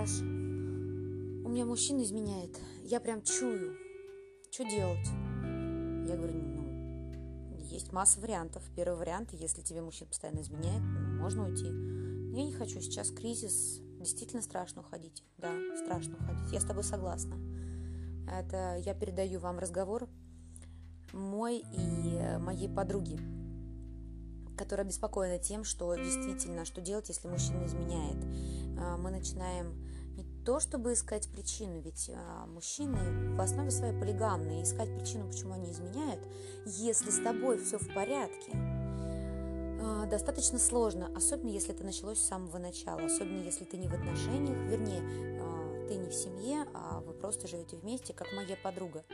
Наташа, у меня мужчина изменяет. Я прям чую. Что делать? Я говорю, ну, есть масса вариантов. Первый вариант, если тебе мужчина постоянно изменяет, можно уйти. Я не хочу, сейчас кризис, действительно страшно уходить. Да, страшно уходить. Я с тобой согласна. Это я передаю вам разговор мой и моей подруги, которая обеспокоена тем, что действительно, что делать, если мужчина изменяет. А, мы начинаем то, чтобы искать причину, ведь а, мужчины в основе своей полигамные, искать причину, почему они изменяют, если с тобой все в порядке, а, достаточно сложно, особенно если это началось с самого начала, особенно если ты не в отношениях, вернее, ты не в семье, а вы просто живете вместе, как моя подруга.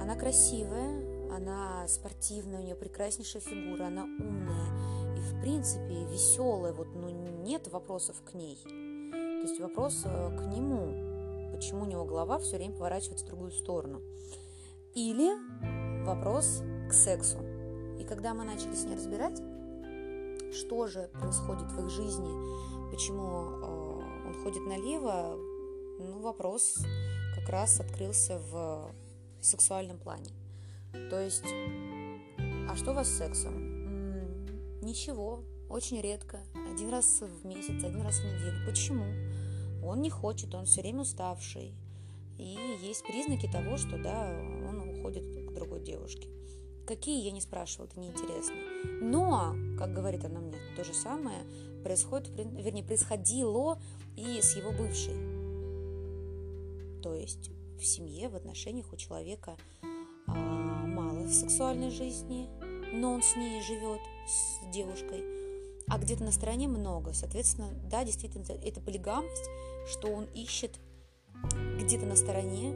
Она красивая, она спортивная, у нее прекраснейшая фигура, она умная и, в принципе, веселая. Вот, ну, нет вопросов к ней. То есть вопрос э, к нему, почему у него голова все время поворачивается в другую сторону. Или вопрос к сексу. И когда мы начали с ней разбирать, что же происходит в их жизни, почему э, он ходит налево, ну, вопрос как раз открылся в сексуальном плане. То есть, а что у вас с сексом? Ничего, очень редко, один раз в месяц, один раз в неделю. Почему? Он не хочет, он все время уставший. И есть признаки того, что да, он уходит к другой девушке. Какие, я не спрашивала, это неинтересно. Но, как говорит она мне, то же самое происходит, вернее, происходило и с его бывшей. То есть в семье, в отношениях у человека а, мало сексуальной жизни, но он с ней живет, с девушкой, а где-то на стороне много. Соответственно, да, действительно, это полигамность, что он ищет где-то на стороне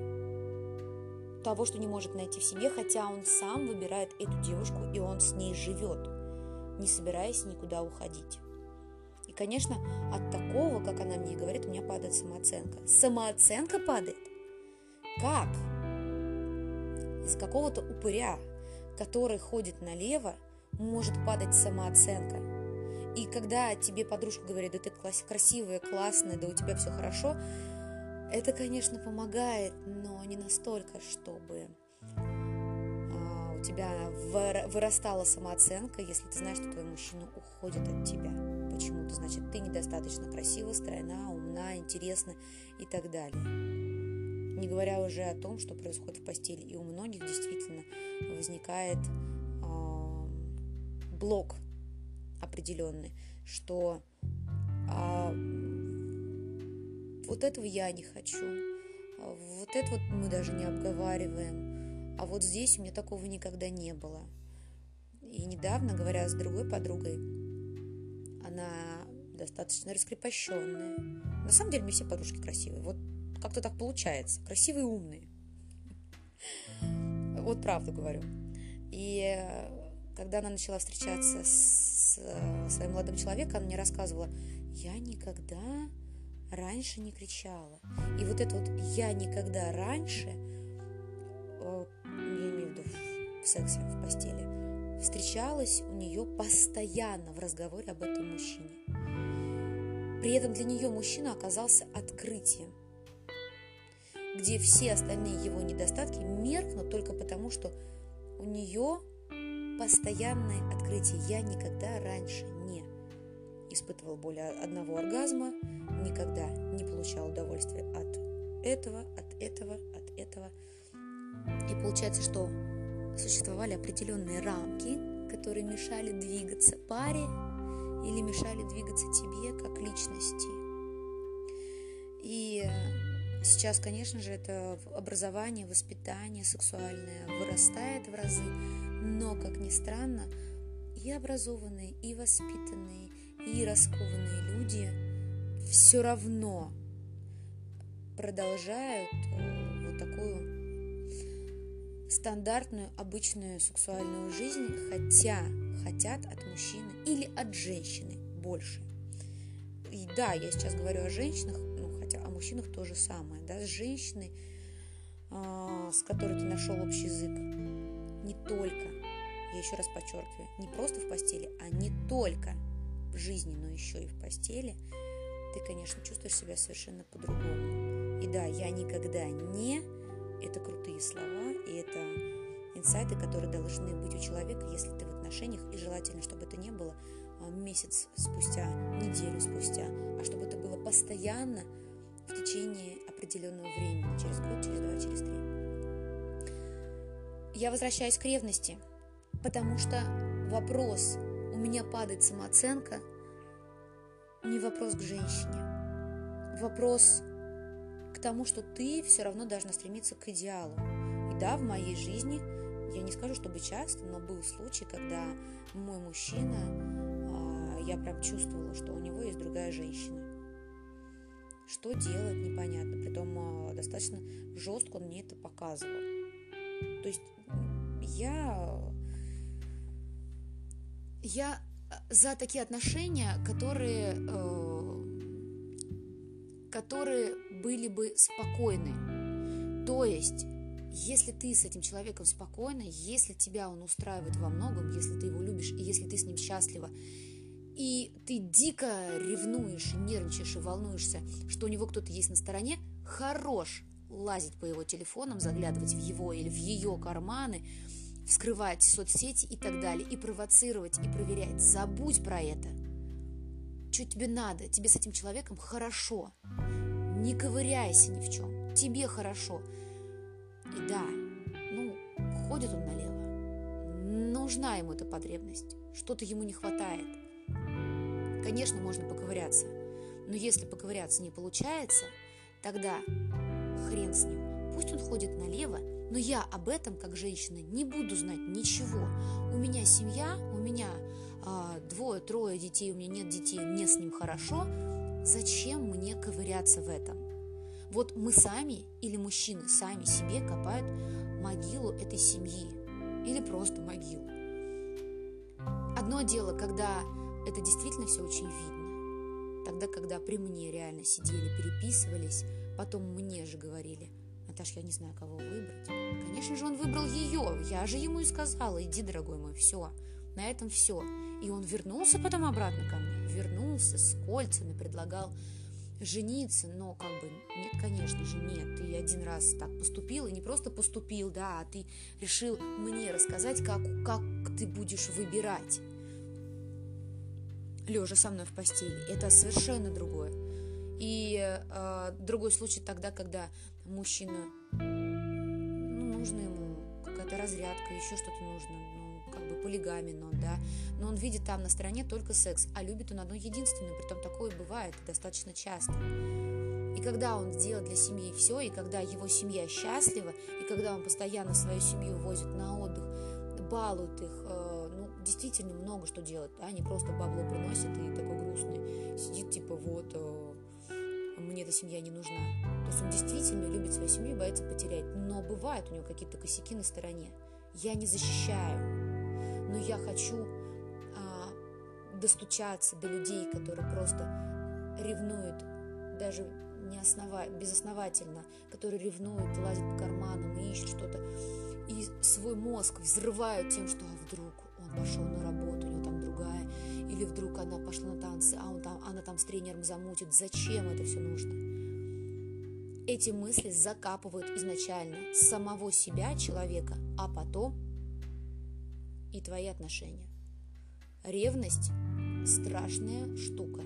того, что не может найти в себе, хотя он сам выбирает эту девушку, и он с ней живет, не собираясь никуда уходить. И, конечно, от такого, как она мне говорит, у меня падает самооценка. Самооценка падает? Как? Из какого-то упыря, который ходит налево, может падать самооценка. И когда тебе подружка говорит, да ты красивая, классная, да у тебя все хорошо, это, конечно, помогает, но не настолько, чтобы а, у тебя вырастала самооценка, если ты знаешь, что твой мужчина уходит от тебя. Почему-то, значит, ты недостаточно красива, стройна, умна, интересна и так далее. Не говоря уже о том, что происходит в постели. И у многих действительно возникает э, блок определенный, что э, вот этого я не хочу, а вот это вот мы даже не обговариваем, а вот здесь у меня такого никогда не было. И недавно, говоря с другой подругой, она достаточно раскрепощенная. На самом деле, мне все подружки красивые. Вот как-то так получается. Красивые и умные. Вот правду говорю. И когда она начала встречаться с своим молодым человеком, она мне рассказывала, я никогда раньше не кричала. И вот это вот «я никогда раньше», э, я имею в виду в сексе, в постели, встречалась у нее постоянно в разговоре об этом мужчине. При этом для нее мужчина оказался открытием – где все остальные его недостатки меркнут только потому, что у нее постоянное открытие. Я никогда раньше не испытывал более одного оргазма, никогда не получал удовольствия от этого, от этого, от этого. И получается, что существовали определенные рамки, которые мешали двигаться паре или мешали двигаться тебе как личности. И Сейчас, конечно же, это образование, воспитание сексуальное вырастает в разы, но, как ни странно, и образованные, и воспитанные, и раскованные люди все равно продолжают э, вот такую стандартную, обычную сексуальную жизнь, хотя хотят от мужчины или от женщины больше. И да, я сейчас говорю о женщинах, мужчинах то же самое, да, с женщиной, а, с которой ты нашел общий язык, не только, я еще раз подчеркиваю, не просто в постели, а не только в жизни, но еще и в постели, ты, конечно, чувствуешь себя совершенно по-другому. И да, я никогда не... Это крутые слова, и это инсайты, которые должны быть у человека, если ты в отношениях, и желательно, чтобы это не было а, месяц спустя, неделю спустя, а чтобы это было постоянно в течение определенного времени, через год, через два, через три. Я возвращаюсь к ревности, потому что вопрос «у меня падает самооценка» не вопрос к женщине. Вопрос к тому, что ты все равно должна стремиться к идеалу. И да, в моей жизни, я не скажу, чтобы часто, но был случай, когда мой мужчина, а, я прям чувствовала, что у него есть другая женщина. Что делать, непонятно. Притом а, достаточно жестко он мне это показывал. То есть я... Я за такие отношения, которые, э, которые были бы спокойны. То есть, если ты с этим человеком спокойна, если тебя он устраивает во многом, если ты его любишь и если ты с ним счастлива, и ты дико ревнуешь, нервничаешь и волнуешься, что у него кто-то есть на стороне, хорош лазить по его телефонам, заглядывать в его или в ее карманы, вскрывать соцсети и так далее, и провоцировать, и проверять. Забудь про это. Что тебе надо? Тебе с этим человеком хорошо. Не ковыряйся ни в чем. Тебе хорошо. И да, ну, ходит он налево. Нужна ему эта потребность. Что-то ему не хватает. Конечно, можно поковыряться. Но если поковыряться не получается, тогда хрен с ним. Пусть он ходит налево, но я об этом, как женщина, не буду знать ничего. У меня семья, у меня а, двое, трое детей, у меня нет детей, мне с ним хорошо. Зачем мне ковыряться в этом? Вот мы сами или мужчины сами себе копают могилу этой семьи или просто могилу. Одно дело, когда это действительно все очень видно. Тогда, когда при мне реально сидели, переписывались, потом мне же говорили – Наташ, я не знаю, кого выбрать. Конечно же, он выбрал ее. Я же ему и сказала, иди, дорогой мой, все. На этом все. И он вернулся потом обратно ко мне. Вернулся с кольцами, предлагал жениться, но как бы нет, конечно же, нет. Ты один раз так поступил, и не просто поступил, да, а ты решил мне рассказать, как, как ты будешь выбирать. Лежа со мной в постели. Это совершенно другое. И э, другой случай тогда, когда мужчина, ну, нужно ему какая-то разрядка, еще что-то нужно, ну, как бы полигамен он, да, но он видит там на стороне только секс, а любит он одно единственное, притом такое бывает достаточно часто. И когда он делает для семьи все, и когда его семья счастлива, и когда он постоянно свою семью возит на отдых, балует их, э, действительно много что делает, да, не просто бабло приносит и такой грустный, сидит типа вот, э, мне эта семья не нужна. То есть он действительно любит свою семью и боится потерять. Но бывают у него какие-то косяки на стороне. Я не защищаю, но я хочу а, достучаться до людей, которые просто ревнуют, даже не основа... безосновательно, которые ревнуют, лазят по карманам и ищут что-то. И свой мозг взрывают тем, что а вдруг пошел на работу, у него там другая или вдруг она пошла на танцы, а он там, она там с тренером замутит. Зачем это все нужно? Эти мысли закапывают изначально самого себя, человека, а потом и твои отношения. Ревность – страшная штука.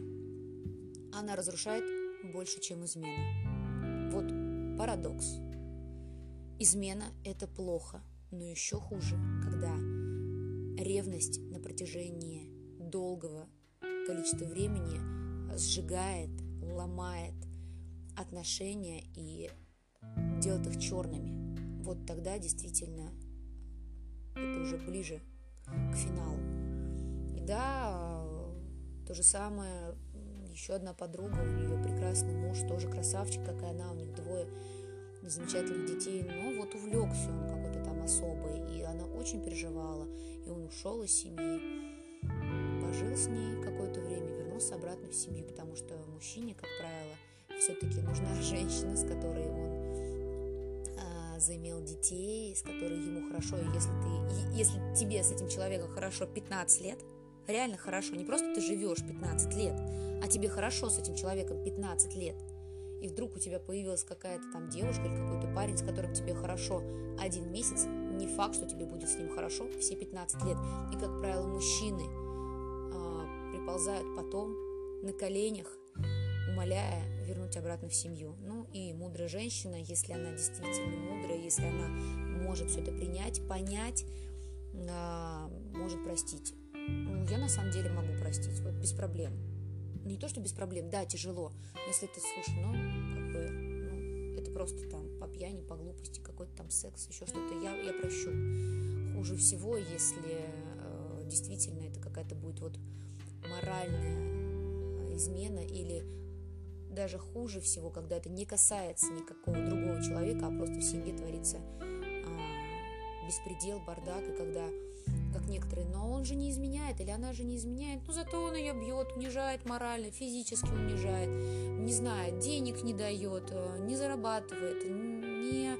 Она разрушает больше, чем измена. Вот парадокс. Измена – это плохо, но еще хуже, когда ревность на протяжении долгого количества времени сжигает, ломает отношения и делает их черными. Вот тогда действительно это уже ближе к финалу. И да, то же самое, еще одна подруга, у нее прекрасный муж, тоже красавчик, как и она, у них двое замечательных детей, но вот увлекся он какой-то там особый, и она очень переживала, и он ушел из семьи пожил с ней какое-то время, вернулся обратно в семью, потому что мужчине, как правило, все-таки нужна женщина, с которой он а, заимел детей, с которой ему хорошо, и если, ты, если тебе с этим человеком хорошо 15 лет, реально хорошо. Не просто ты живешь 15 лет, а тебе хорошо с этим человеком 15 лет. И вдруг у тебя появилась какая-то там девушка или какой-то парень, с которым тебе хорошо один месяц, не факт, что тебе будет с ним хорошо все 15 лет. И, как правило, мужчины э, приползают потом на коленях, умоляя вернуть обратно в семью. Ну и мудрая женщина, если она действительно мудрая, если она может все это принять, понять, э, может простить. Ну, я на самом деле могу простить, вот без проблем. Не то, что без проблем, да, тяжело, если ты, слушай, ну, просто там по пьяни, по глупости, какой-то там секс, еще что-то, я, я прощу. Хуже всего, если э, действительно это какая-то будет вот моральная измена или даже хуже всего, когда это не касается никакого другого человека, а просто в семье творится э, беспредел, бардак, и когда как некоторые, но он же не изменяет, или она же не изменяет, ну зато он ее бьет, унижает морально, физически унижает, не знает, денег не дает, э, не зарабатывает, не,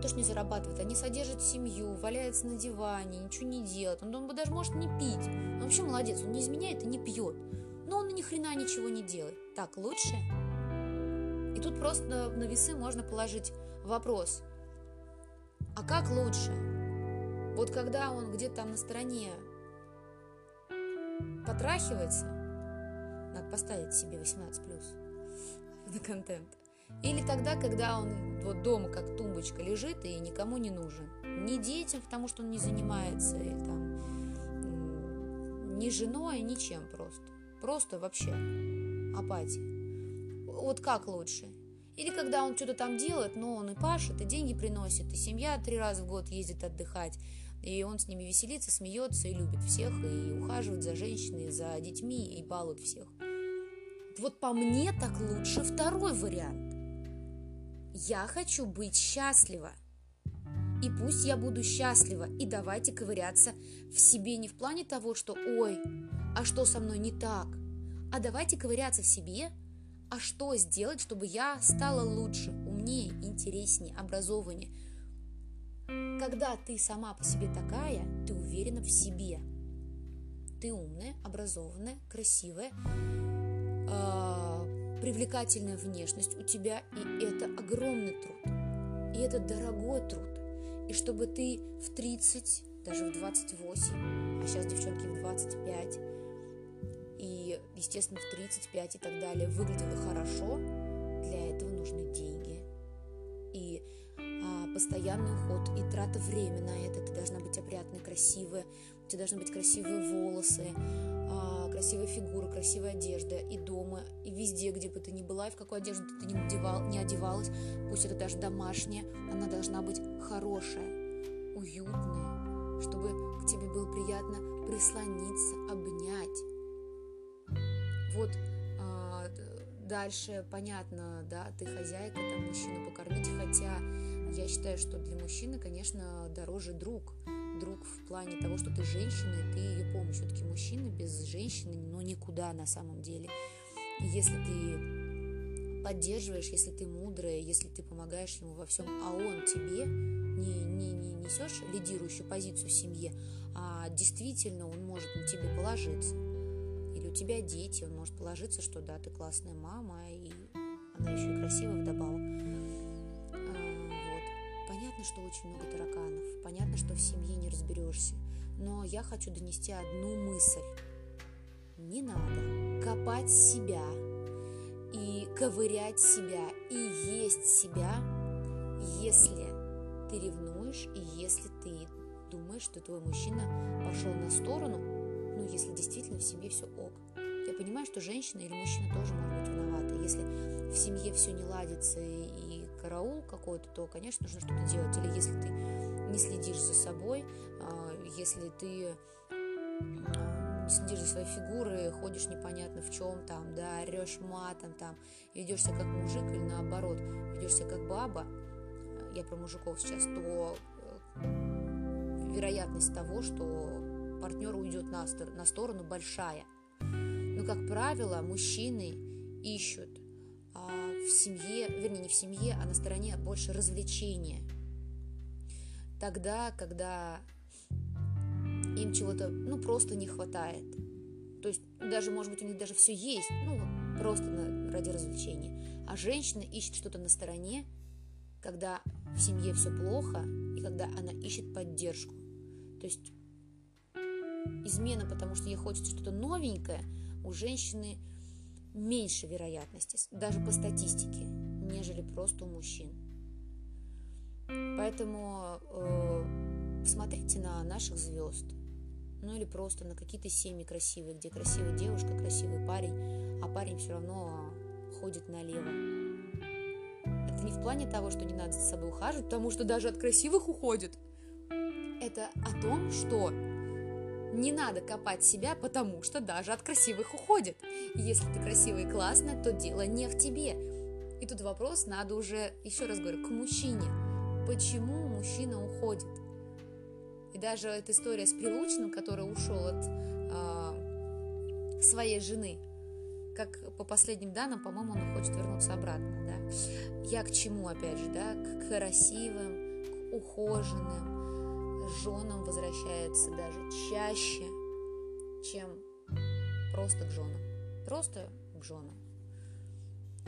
то, что не зарабатывает, а не содержит семью, валяется на диване, ничего не делает, он, он даже может не пить, он вообще молодец, он не изменяет и не пьет, но он ни хрена ничего не делает. Так лучше? И тут просто на весы можно положить вопрос, а как лучше? Вот когда он где-то там на стороне потрахивается, надо поставить себе 18 плюс на контент. Или тогда, когда он вот дома как тумбочка лежит и никому не нужен. Ни детям, потому что он не занимается, или там ни женой, ничем просто. Просто вообще апатия. Вот как лучше? Или когда он что-то там делает, но он и пашет, и деньги приносит, и семья три раза в год ездит отдыхать, и он с ними веселится, смеется и любит всех, и ухаживает за женщиной, за детьми, и балует всех. Вот по мне так лучше второй вариант. Я хочу быть счастлива. И пусть я буду счастлива, и давайте ковыряться в себе не в плане того, что «Ой, а что со мной не так?», а давайте ковыряться в себе, а что сделать, чтобы я стала лучше, умнее, интереснее, образованнее, когда ты сама по себе такая, ты уверена в себе. Ты умная, образованная, красивая, э, привлекательная внешность у тебя, и это огромный труд. И это дорогой труд. И чтобы ты в 30, даже в 28, а сейчас девчонки в 25, и, естественно, в 35 и так далее, выглядела хорошо, для этого нужны постоянный уход и трата времени на это. Ты должна быть опрятной, красивая, у тебя должны быть красивые волосы, а, красивая фигура, красивая одежда и дома, и везде, где бы ты ни была, и в какой одежде ты не, одевал, не одевалась, пусть это даже домашняя, она должна быть хорошая, уютная, чтобы к тебе было приятно прислониться, обнять. Вот а, дальше понятно, да, ты хозяйка, там мужчину покормить, хотя я считаю, что для мужчины, конечно, дороже друг. Друг в плане того, что ты женщина, и ты ее помощь. Все-таки мужчина без женщины, ну, никуда на самом деле. И если ты поддерживаешь, если ты мудрая, если ты помогаешь ему во всем, а он тебе не, не, не несешь лидирующую позицию в семье, а действительно он может на тебе положиться. Или у тебя дети, он может положиться, что да, ты классная мама, и она еще и красивая вдобавок. Понятно, что очень много тараканов, понятно, что в семье не разберешься, но я хочу донести одну мысль. Не надо копать себя и ковырять себя и есть себя, если ты ревнуешь и если ты думаешь, что твой мужчина пошел на сторону, ну, если действительно в семье все ок. Я понимаю, что женщина или мужчина тоже может быть виноваты. Если в семье все не ладится и караул какой-то, то, конечно, нужно что-то делать. Или если ты не следишь за собой, а, если ты а, не следишь за своей фигурой, ходишь непонятно в чем там, да, орешь матом там, ведешь себя как мужик или наоборот, ведешь себя как баба, а, я про мужиков сейчас, то э, вероятность того, что партнер уйдет на, на сторону большая. Но, как правило, мужчины ищут в семье, вернее, не в семье, а на стороне больше развлечения. Тогда, когда им чего-то, ну, просто не хватает. То есть даже, может быть, у них даже все есть, ну, просто на, ради развлечения. А женщина ищет что-то на стороне, когда в семье все плохо, и когда она ищет поддержку. То есть измена, потому что ей хочется что-то новенькое, у женщины меньше вероятности, даже по статистике, нежели просто у мужчин. Поэтому э, смотрите на наших звезд, ну или просто на какие-то семьи красивые, где красивая девушка, красивый парень, а парень все равно ходит налево. Это не в плане того, что не надо за собой ухаживать, потому что даже от красивых уходит. Это о том, что не надо копать себя, потому что даже от красивых уходит. Если ты красивая и классная, то дело не в тебе. И тут вопрос надо уже, еще раз говорю, к мужчине. Почему мужчина уходит? И даже эта история с Прилучным, который ушел от э, своей жены, как по последним данным, по-моему, он хочет вернуться обратно, да. Я к чему, опять же, да, к красивым, к ухоженным женам возвращается даже чаще, чем просто к женам. Просто к женам.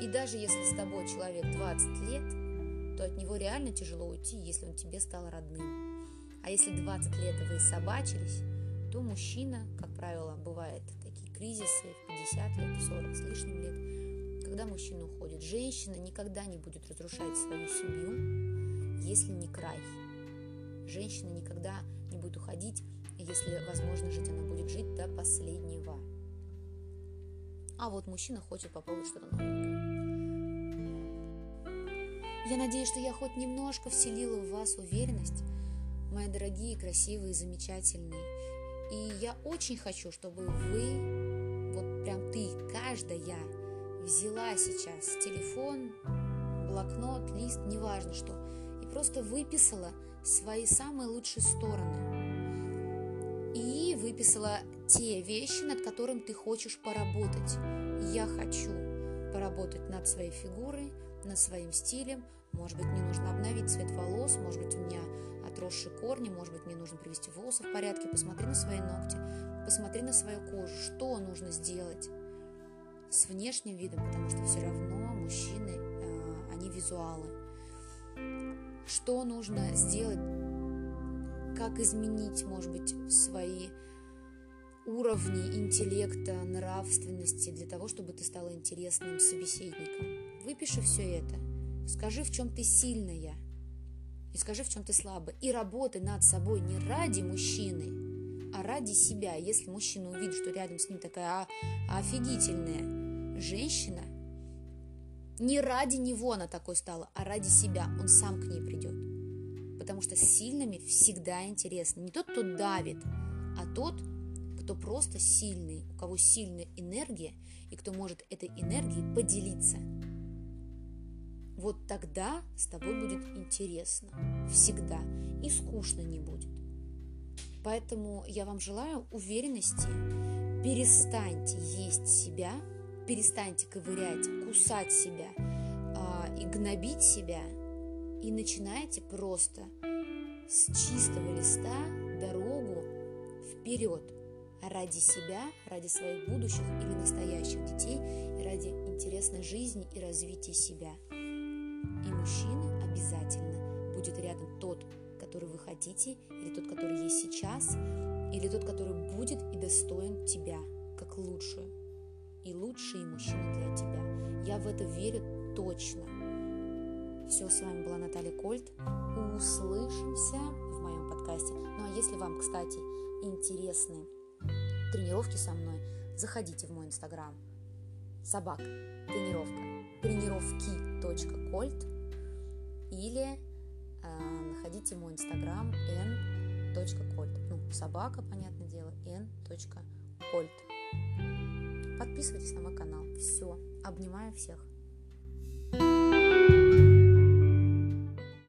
И даже если с тобой человек 20 лет, то от него реально тяжело уйти, если он тебе стал родным. А если 20 лет вы собачились, то мужчина, как правило, бывает такие кризисы в 50 лет, в 40 с лишним лет, когда мужчина уходит. Женщина никогда не будет разрушать свою семью, если не край. Женщина никогда не будет уходить, если возможно жить, она будет жить до последнего. А вот мужчина хочет попробовать что-то новенькое. Я надеюсь, что я хоть немножко вселила в вас уверенность, мои дорогие, красивые, замечательные. И я очень хочу, чтобы вы, вот прям ты, каждая, взяла сейчас телефон, блокнот, лист, неважно что, и просто выписала свои самые лучшие стороны. И выписала те вещи, над которыми ты хочешь поработать. Я хочу поработать над своей фигурой, над своим стилем. Может быть, мне нужно обновить цвет волос, может быть, у меня отросшие корни, может быть, мне нужно привести волосы в порядке. Посмотри на свои ногти, посмотри на свою кожу, что нужно сделать с внешним видом, потому что все равно мужчины, э, они визуалы. Что нужно сделать, как изменить, может быть, свои уровни интеллекта, нравственности для того, чтобы ты стала интересным собеседником. Выпиши все это. Скажи, в чем ты сильная, и скажи, в чем ты слабая. И работай над собой не ради мужчины, а ради себя. Если мужчина увидит, что рядом с ним такая офигительная женщина, не ради него она такой стала, а ради себя, он сам к ней придет. Потому что с сильными всегда интересно. Не тот, кто давит, а тот, кто просто сильный, у кого сильная энергия и кто может этой энергией поделиться. Вот тогда с тобой будет интересно. Всегда. И скучно не будет. Поэтому я вам желаю уверенности. Перестаньте есть себя, перестаньте ковырять, кусать себя э, и гнобить себя. И начинайте просто с чистого листа дорогу вперед ради себя, ради своих будущих или настоящих детей, и ради интересной жизни и развития себя. И мужчина обязательно будет рядом тот, который вы хотите, или тот, который есть сейчас, или тот, который будет и достоин тебя, как лучшую. И лучший мужчина для тебя. Я в это верю точно. Все, с вами была Наталья Кольт. Услышимся в моем подкасте. Ну а если вам, кстати, интересны тренировки со мной, заходите в мой инстаграм. Собак. Тренировка. Тренировки.кольт или э, находите мой инстаграм n.кольт. Ну, собака, понятное дело, n.кольт. Подписывайтесь на мой канал. Все. Обнимаю всех.